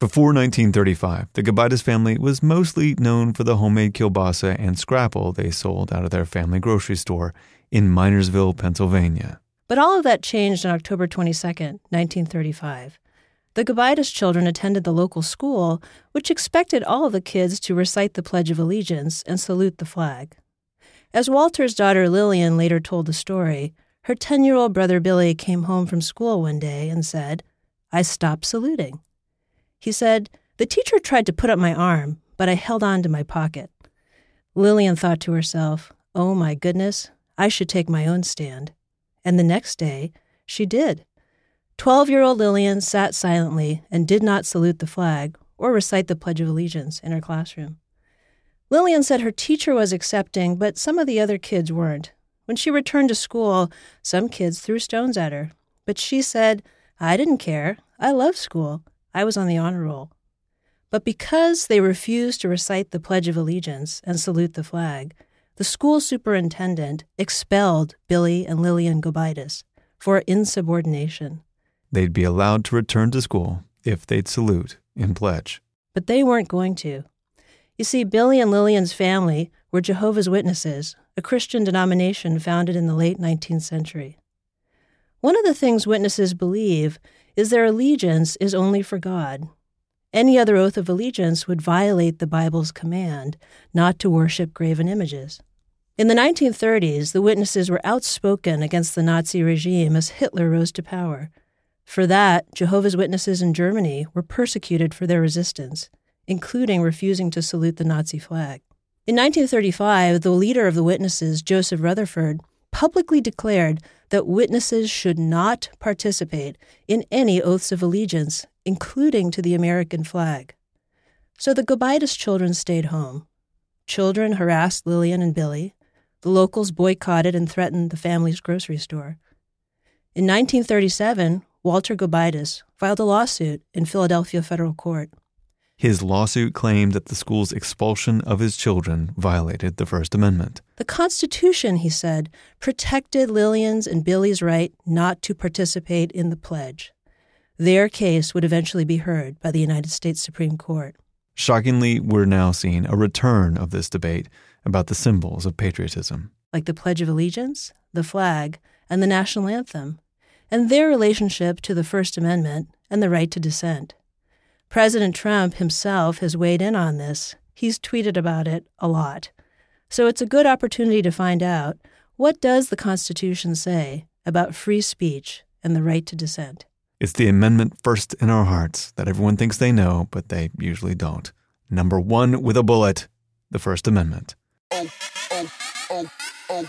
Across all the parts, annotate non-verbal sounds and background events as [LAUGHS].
Before 1935, the Gobitis family was mostly known for the homemade kielbasa and scrapple they sold out of their family grocery store in Minersville, Pennsylvania. But all of that changed on October 22, 1935. The Gobitis children attended the local school, which expected all of the kids to recite the Pledge of Allegiance and salute the flag. As Walter's daughter Lillian later told the story, her 10 year old brother Billy came home from school one day and said, I stopped saluting. He said, The teacher tried to put up my arm, but I held on to my pocket. Lillian thought to herself, Oh my goodness, I should take my own stand. And the next day, she did. Twelve year old Lillian sat silently and did not salute the flag or recite the Pledge of Allegiance in her classroom. Lillian said her teacher was accepting, but some of the other kids weren't. When she returned to school, some kids threw stones at her, but she said, I didn't care. I love school. I was on the honor roll. But because they refused to recite the Pledge of Allegiance and salute the flag, the school superintendent expelled Billy and Lillian Gobitis for insubordination. They'd be allowed to return to school if they'd salute and pledge. But they weren't going to. You see, Billy and Lillian's family were Jehovah's Witnesses, a Christian denomination founded in the late 19th century. One of the things witnesses believe is their allegiance is only for God. Any other oath of allegiance would violate the Bible's command not to worship graven images. In the 1930s, the witnesses were outspoken against the Nazi regime as Hitler rose to power. For that, Jehovah's Witnesses in Germany were persecuted for their resistance, including refusing to salute the Nazi flag. In 1935, the leader of the witnesses, Joseph Rutherford, publicly declared that witnesses should not participate in any oaths of allegiance, including to the American flag. So the Gobitis children stayed home. Children harassed Lillian and Billy. The locals boycotted and threatened the family's grocery store. In 1937, Walter Gobitis filed a lawsuit in Philadelphia federal court. His lawsuit claimed that the school's expulsion of his children violated the First Amendment. The Constitution, he said, protected Lillian's and Billy's right not to participate in the pledge. Their case would eventually be heard by the United States Supreme Court. Shockingly, we're now seeing a return of this debate about the symbols of patriotism. Like the Pledge of Allegiance, the flag, and the national anthem, and their relationship to the First Amendment and the right to dissent. President Trump himself has weighed in on this. He's tweeted about it a lot. So it's a good opportunity to find out what does the Constitution say about free speech and the right to dissent? It's the amendment first in our hearts that everyone thinks they know, but they usually don't. Number one with a bullet, the First Amendment. Oh, oh, oh,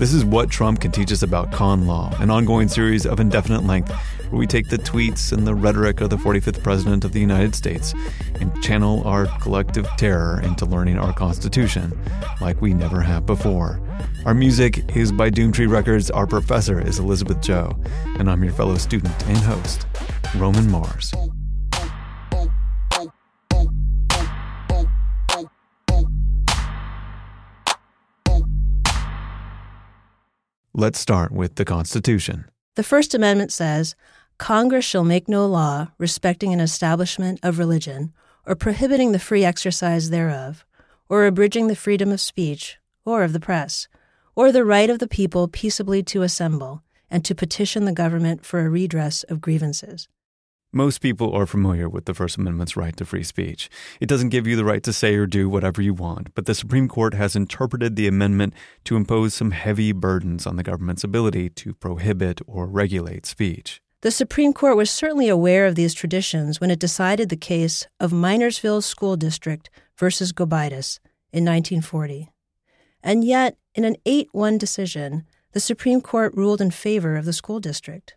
This is what Trump can teach us about con law, an ongoing series of indefinite length where we take the tweets and the rhetoric of the 45th President of the United States and channel our collective terror into learning our Constitution like we never have before. Our music is by Doomtree Records, our professor is Elizabeth Joh, and I'm your fellow student and host, Roman Mars. Let's start with the Constitution. The First Amendment says Congress shall make no law respecting an establishment of religion, or prohibiting the free exercise thereof, or abridging the freedom of speech, or of the press, or the right of the people peaceably to assemble, and to petition the government for a redress of grievances. Most people are familiar with the First Amendment's right to free speech. It doesn't give you the right to say or do whatever you want, but the Supreme Court has interpreted the amendment to impose some heavy burdens on the government's ability to prohibit or regulate speech. The Supreme Court was certainly aware of these traditions when it decided the case of Minersville School District versus Gobitis in 1940. And yet, in an 8 1 decision, the Supreme Court ruled in favor of the school district.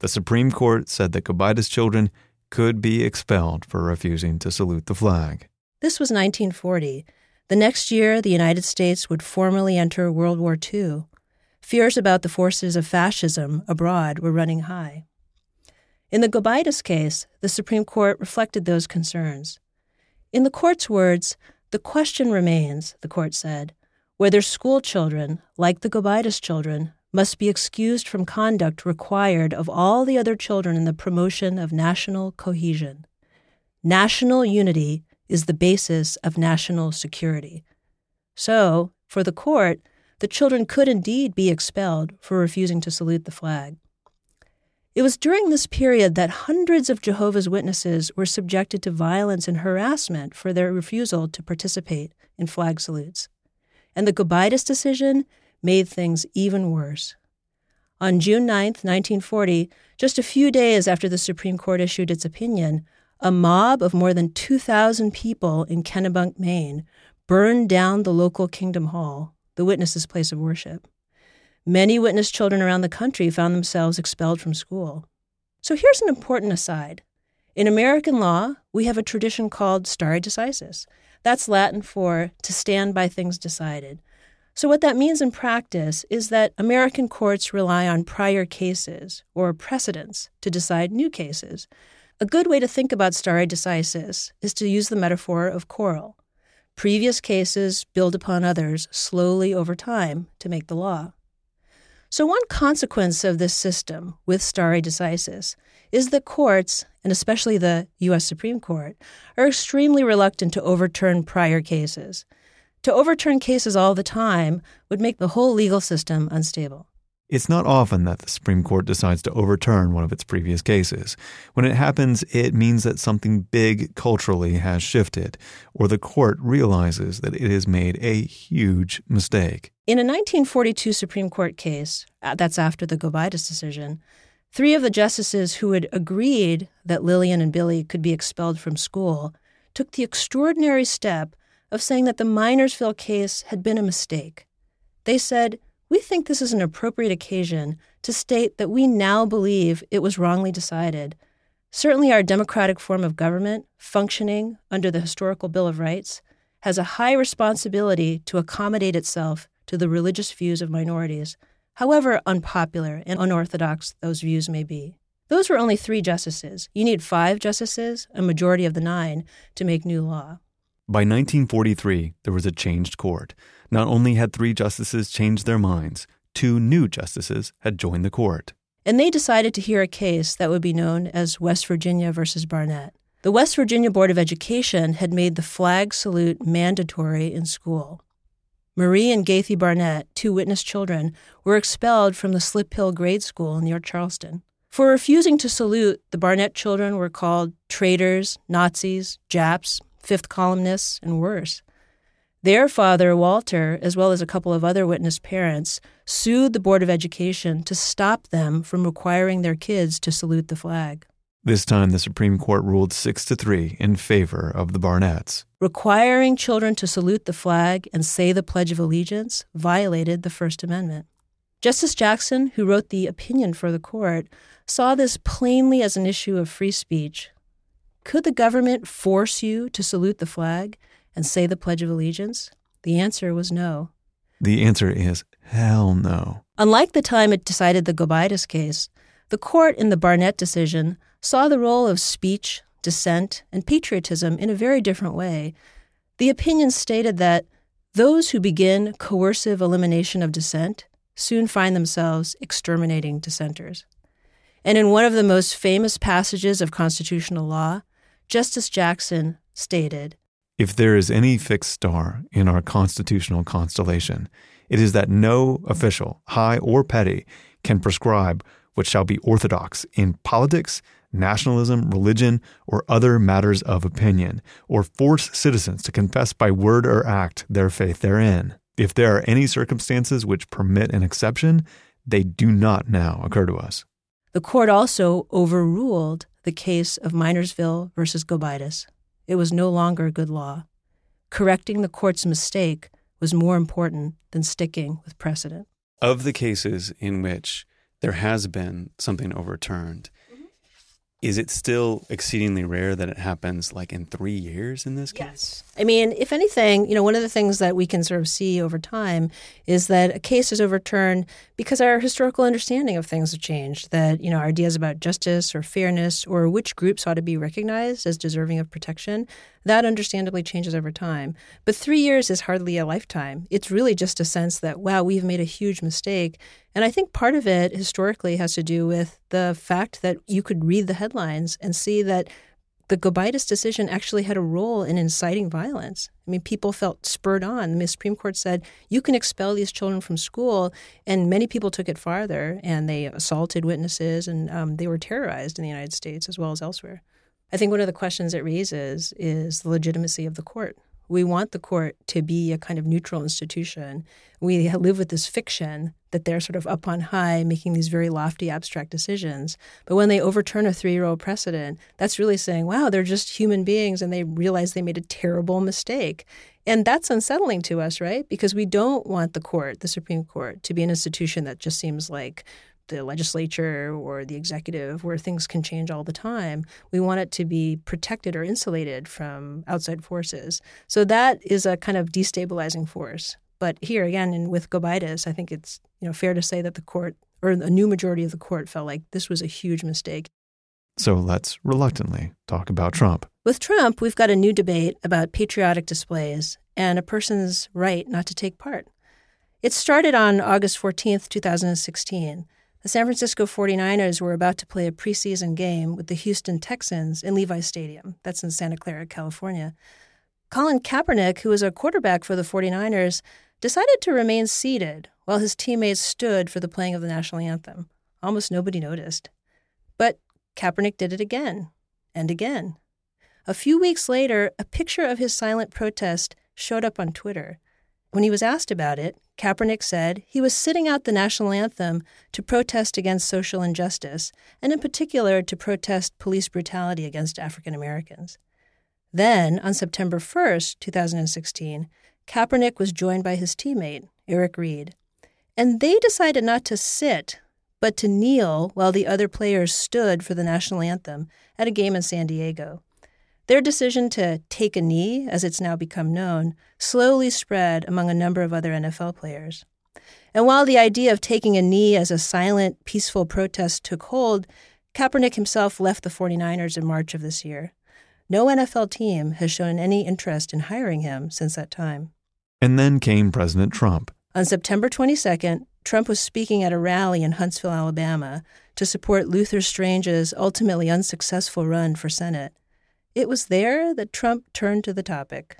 The Supreme Court said that Gobitis children could be expelled for refusing to salute the flag. This was 1940. The next year, the United States would formally enter World War II. Fears about the forces of fascism abroad were running high. In the Gobitis case, the Supreme Court reflected those concerns. In the court's words, the question remains, the court said, whether school children, like the Gobitis children, must be excused from conduct required of all the other children in the promotion of national cohesion. National unity is the basis of national security. So, for the court, the children could indeed be expelled for refusing to salute the flag. It was during this period that hundreds of Jehovah's Witnesses were subjected to violence and harassment for their refusal to participate in flag salutes. And the Gobitis decision made things even worse. On June 9, 1940, just a few days after the Supreme Court issued its opinion, a mob of more than 2,000 people in Kennebunk, Maine, burned down the local Kingdom Hall, the witnesses' place of worship. Many witness children around the country found themselves expelled from school. So here's an important aside. In American law, we have a tradition called stare decisis. That's Latin for to stand by things decided. So, what that means in practice is that American courts rely on prior cases or precedents to decide new cases. A good way to think about stare decisis is to use the metaphor of coral. Previous cases build upon others slowly over time to make the law. So, one consequence of this system with stare decisis is that courts, and especially the U.S. Supreme Court, are extremely reluctant to overturn prior cases. To overturn cases all the time would make the whole legal system unstable. It's not often that the Supreme Court decides to overturn one of its previous cases. When it happens, it means that something big culturally has shifted, or the court realizes that it has made a huge mistake. In a 1942 Supreme Court case, uh, that's after the Gobitis decision, three of the justices who had agreed that Lillian and Billy could be expelled from school took the extraordinary step of saying that the Minersville case had been a mistake. They said, we think this is an appropriate occasion to state that we now believe it was wrongly decided. Certainly, our democratic form of government, functioning under the Historical Bill of Rights, has a high responsibility to accommodate itself to the religious views of minorities, however unpopular and unorthodox those views may be. Those were only three justices. You need five justices, a majority of the nine, to make new law. By 1943, there was a changed court. Not only had three justices changed their minds, two new justices had joined the court. And they decided to hear a case that would be known as West Virginia versus Barnett. The West Virginia Board of Education had made the flag salute mandatory in school. Marie and Gathie Barnett, two witness children, were expelled from the Slip Hill Grade School near Charleston. For refusing to salute, the Barnett children were called traitors, Nazis, Japs, fifth columnists, and worse. Their father, Walter, as well as a couple of other witness parents, sued the Board of Education to stop them from requiring their kids to salute the flag. This time, the Supreme Court ruled 6 to 3 in favor of the Barnettes. Requiring children to salute the flag and say the Pledge of Allegiance violated the First Amendment. Justice Jackson, who wrote the opinion for the court, saw this plainly as an issue of free speech. Could the government force you to salute the flag? and say the Pledge of Allegiance? The answer was no. The answer is hell no. Unlike the time it decided the Gobitis case, the court in the Barnett decision saw the role of speech, dissent, and patriotism in a very different way. The opinion stated that those who begin coercive elimination of dissent soon find themselves exterminating dissenters. And in one of the most famous passages of constitutional law, Justice Jackson stated if there is any fixed star in our constitutional constellation, it is that no official, high or petty, can prescribe what shall be orthodox in politics, nationalism, religion, or other matters of opinion, or force citizens to confess by word or act their faith therein. If there are any circumstances which permit an exception, they do not now occur to us. The court also overruled the case of Minersville versus Gobitis it was no longer good law. Correcting the court's mistake was more important than sticking with precedent. Of the cases in which there has been something overturned. Is it still exceedingly rare that it happens like in three years in this case? Yes. I mean, if anything, you know, one of the things that we can sort of see over time is that a case is overturned because our historical understanding of things have changed. That, you know, our ideas about justice or fairness or which groups ought to be recognized as deserving of protection, that understandably changes over time. But three years is hardly a lifetime. It's really just a sense that, wow, we've made a huge mistake. And I think part of it historically has to do with the fact that you could read the headlines and see that the Gobitis decision actually had a role in inciting violence. I mean, people felt spurred on. The Supreme Court said you can expel these children from school, and many people took it farther and they assaulted witnesses and um, they were terrorized in the United States as well as elsewhere. I think one of the questions it raises is the legitimacy of the court. We want the court to be a kind of neutral institution. We live with this fiction that they're sort of up on high making these very lofty, abstract decisions. But when they overturn a three year old precedent, that's really saying, wow, they're just human beings and they realize they made a terrible mistake. And that's unsettling to us, right? Because we don't want the court, the Supreme Court, to be an institution that just seems like the legislature or the executive where things can change all the time. We want it to be protected or insulated from outside forces. So that is a kind of destabilizing force. But here again, and with Gobitis, I think it's you know fair to say that the court or a new majority of the court felt like this was a huge mistake. So let's reluctantly talk about Trump. With Trump, we've got a new debate about patriotic displays and a person's right not to take part. It started on August 14th, 2016. The San Francisco 49ers were about to play a preseason game with the Houston Texans in Levi Stadium. That's in Santa Clara, California. Colin Kaepernick, who was a quarterback for the 49ers, decided to remain seated while his teammates stood for the playing of the national anthem. Almost nobody noticed. But Kaepernick did it again and again. A few weeks later, a picture of his silent protest showed up on Twitter. When he was asked about it, Kaepernick said he was sitting out the national anthem to protest against social injustice, and in particular to protest police brutality against African Americans. Then, on September 1st, 2016, Kaepernick was joined by his teammate, Eric Reid. And they decided not to sit, but to kneel while the other players stood for the national anthem at a game in San Diego. Their decision to take a knee, as it's now become known, slowly spread among a number of other NFL players. And while the idea of taking a knee as a silent, peaceful protest took hold, Kaepernick himself left the 49ers in March of this year. No NFL team has shown any interest in hiring him since that time. And then came President Trump. On September 22nd, Trump was speaking at a rally in Huntsville, Alabama, to support Luther Strange's ultimately unsuccessful run for Senate. It was there that Trump turned to the topic.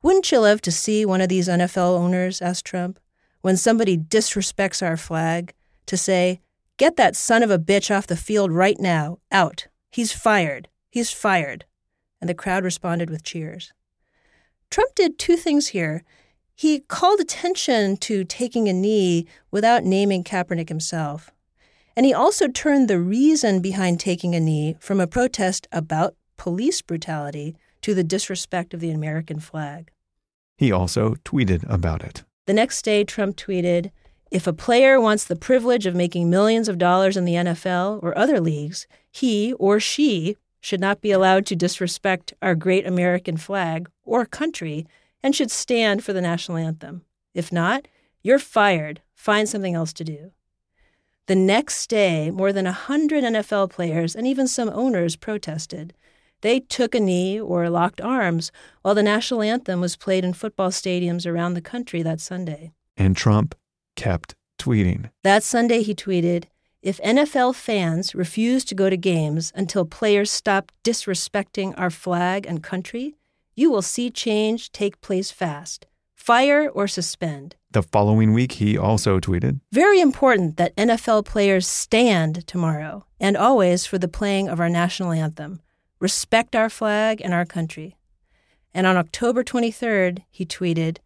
Wouldn't you love to see one of these NFL owners, asked Trump, when somebody disrespects our flag, to say, Get that son of a bitch off the field right now, out. He's fired. He's fired. And the crowd responded with cheers. Trump did two things here. He called attention to taking a knee without naming Kaepernick himself. And he also turned the reason behind taking a knee from a protest about police brutality to the disrespect of the American flag. He also tweeted about it. The next day, Trump tweeted If a player wants the privilege of making millions of dollars in the NFL or other leagues, he or she should not be allowed to disrespect our great American flag or country and should stand for the national anthem. If not, you're fired. Find something else to do. The next day, more than a 100 NFL players and even some owners protested. They took a knee or locked arms while the national anthem was played in football stadiums around the country that Sunday. And Trump kept tweeting. That Sunday, he tweeted If NFL fans refuse to go to games until players stop disrespecting our flag and country, you will see change take place fast. Fire or suspend. The following week, he also tweeted Very important that NFL players stand tomorrow and always for the playing of our national anthem respect our flag and our country. And on October 23rd, he tweeted,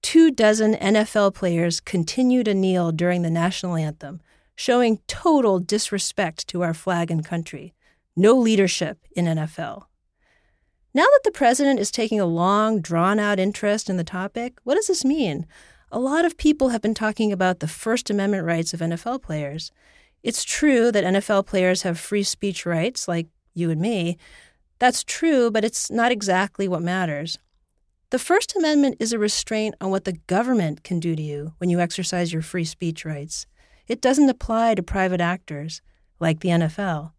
Two dozen NFL players continue to kneel during the national anthem, showing total disrespect to our flag and country. No leadership in NFL. Now that the president is taking a long, drawn out interest in the topic, what does this mean? A lot of people have been talking about the First Amendment rights of NFL players. It's true that NFL players have free speech rights, like you and me. That's true, but it's not exactly what matters. The First Amendment is a restraint on what the government can do to you when you exercise your free speech rights. It doesn't apply to private actors, like the NFL.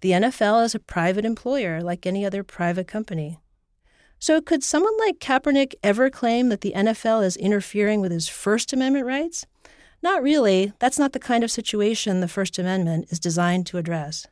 The NFL is a private employer, like any other private company. So, could someone like Kaepernick ever claim that the NFL is interfering with his First Amendment rights? Not really. That's not the kind of situation the First Amendment is designed to address.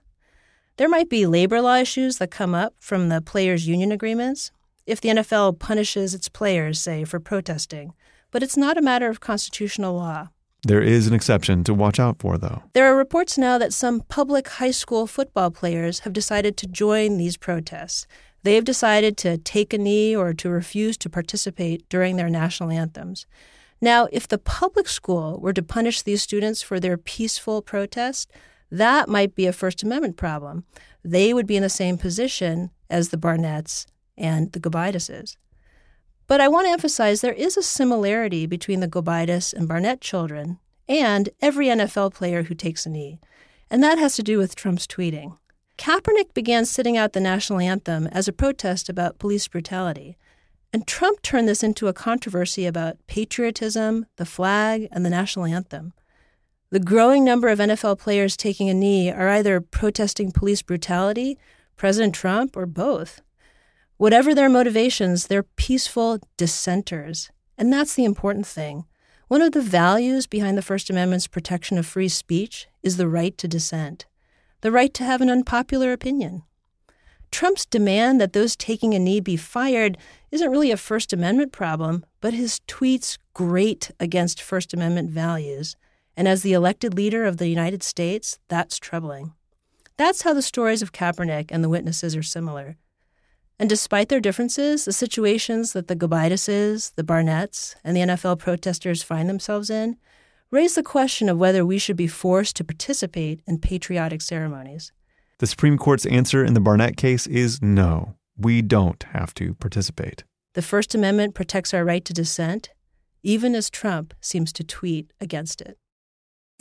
There might be labor law issues that come up from the players' union agreements if the NFL punishes its players, say, for protesting, but it's not a matter of constitutional law. There is an exception to watch out for, though. There are reports now that some public high school football players have decided to join these protests. They have decided to take a knee or to refuse to participate during their national anthems. Now, if the public school were to punish these students for their peaceful protest, that might be a First Amendment problem. They would be in the same position as the Barnetts and the Gobiduses. But I want to emphasize there is a similarity between the Gobitis and Barnett children and every NFL player who takes a knee, and that has to do with Trump's tweeting. Kaepernick began sitting out the national anthem as a protest about police brutality. And Trump turned this into a controversy about patriotism, the flag, and the national anthem. The growing number of NFL players taking a knee are either protesting police brutality, President Trump, or both. Whatever their motivations, they're peaceful dissenters. And that's the important thing. One of the values behind the First Amendment's protection of free speech is the right to dissent the right to have an unpopular opinion. Trump's demand that those taking a knee be fired isn't really a First Amendment problem, but his tweets grate against First Amendment values. And as the elected leader of the United States, that's troubling. That's how the stories of Kaepernick and the witnesses are similar. And despite their differences, the situations that the Gobiduses, the Barnetts, and the NFL protesters find themselves in raise the question of whether we should be forced to participate in patriotic ceremonies. The Supreme Court's answer in the Barnett case is no, we don't have to participate. The First Amendment protects our right to dissent, even as Trump seems to tweet against it.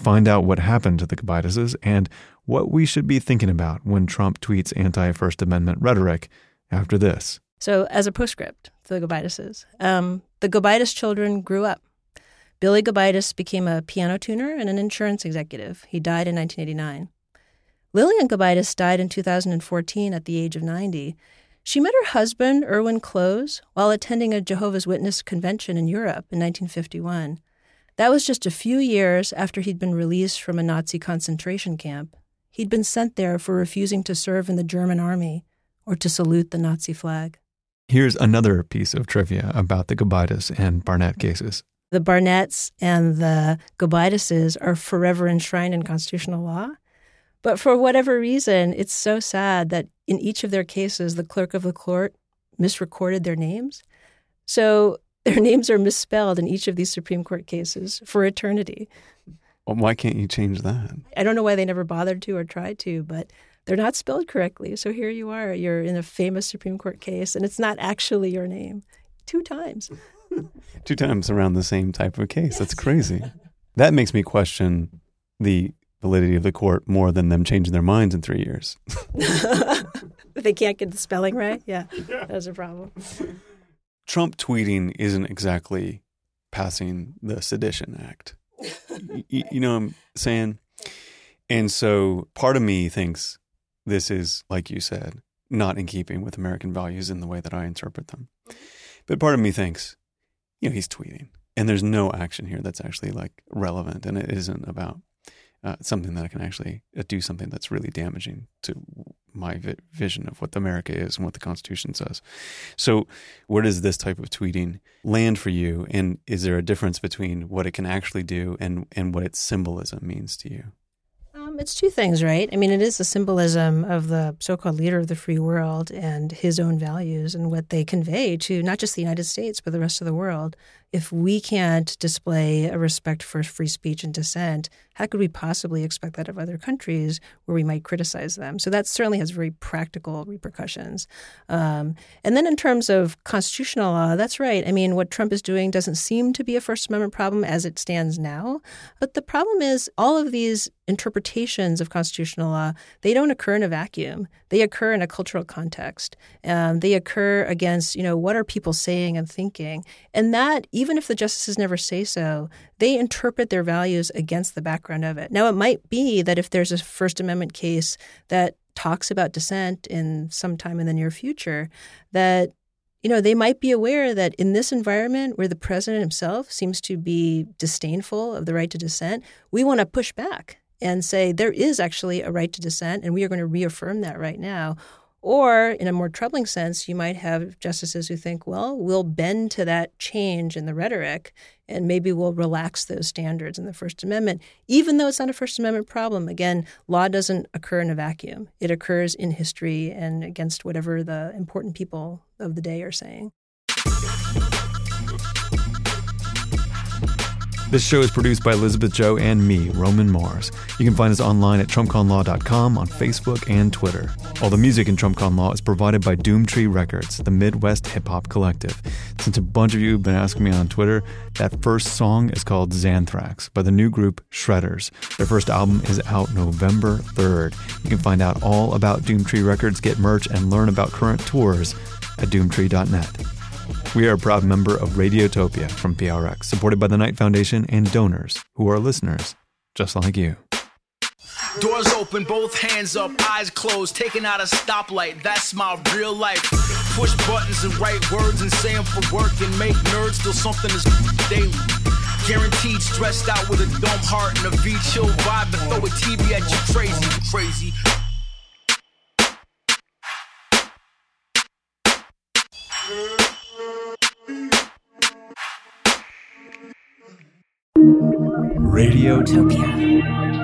Find out what happened to the Gobiduses and what we should be thinking about when Trump tweets anti First Amendment rhetoric after this. So, as a postscript to the Gobiduses, um, the Gobidus children grew up. Billy Gobidus became a piano tuner and an insurance executive. He died in 1989. Lillian Gobidus died in 2014 at the age of 90. She met her husband, Erwin Klose, while attending a Jehovah's Witness convention in Europe in 1951. That was just a few years after he'd been released from a Nazi concentration camp. He'd been sent there for refusing to serve in the German army or to salute the Nazi flag. Here's another piece of trivia about the Gobidus and Barnett cases the Barnetts and the Gobiduses are forever enshrined in constitutional law. But for whatever reason, it's so sad that in each of their cases, the clerk of the court misrecorded their names. So their names are misspelled in each of these Supreme Court cases for eternity. Well, why can't you change that? I don't know why they never bothered to or tried to, but they're not spelled correctly. So here you are. You're in a famous Supreme Court case, and it's not actually your name two times. [LAUGHS] Two times around the same type of case. Yes. That's crazy. That makes me question the validity of the court more than them changing their minds in three years. [LAUGHS] they can't get the spelling right. Yeah, [LAUGHS] yeah. that's a problem. Trump tweeting isn't exactly passing the Sedition Act. you, you know what I'm saying? And so part of me thinks this is, like you said, not in keeping with American values in the way that I interpret them. But part of me thinks you know, he's tweeting and there's no action here that's actually like relevant and it isn't about uh, something that I can actually uh, do something that's really damaging to my vi- vision of what America is and what the Constitution says. So, where does this type of tweeting land for you? And is there a difference between what it can actually do and, and what its symbolism means to you? Um, it's two things, right? I mean, it is a symbolism of the so called leader of the free world and his own values and what they convey to not just the United States, but the rest of the world. If we can't display a respect for free speech and dissent, how could we possibly expect that of other countries where we might criticize them? So that certainly has very practical repercussions. Um, and then in terms of constitutional law, that's right. I mean, what Trump is doing doesn't seem to be a First Amendment problem as it stands now. But the problem is all of these interpretations of constitutional law, they don't occur in a vacuum. They occur in a cultural context. Um, they occur against, you know, what are people saying and thinking? And that, if the justices never say so, they interpret their values against the background of it. Now, it might be that if there's a First Amendment case that talks about dissent in some time in the near future, that you know, they might be aware that in this environment where the president himself seems to be disdainful of the right to dissent, we want to push back and say there is actually a right to dissent, and we are going to reaffirm that right now. Or, in a more troubling sense, you might have justices who think, well, we'll bend to that change in the rhetoric and maybe we'll relax those standards in the First Amendment, even though it's not a First Amendment problem. Again, law doesn't occur in a vacuum, it occurs in history and against whatever the important people of the day are saying. This show is produced by Elizabeth Joh and me, Roman Mars. You can find us online at TrumpConLaw.com, on Facebook and Twitter. All the music in TrumpCon Law is provided by Doomtree Records, the Midwest hip hop collective. Since a bunch of you have been asking me on Twitter, that first song is called Xanthrax by the new group Shredders. Their first album is out November 3rd. You can find out all about Doomtree Records, get merch, and learn about current tours at doomtree.net. We are a proud member of Radiotopia from PRX, supported by the Knight Foundation and donors who are listeners just like you. Doors open, both hands up, eyes closed, taking out a stoplight. That's my real life. Push buttons and write words and say them for work and make nerds feel something is daily. Guaranteed stressed out with a dumb heart and a V chill vibe, but throw a TV at you crazy, crazy. Radiotopia.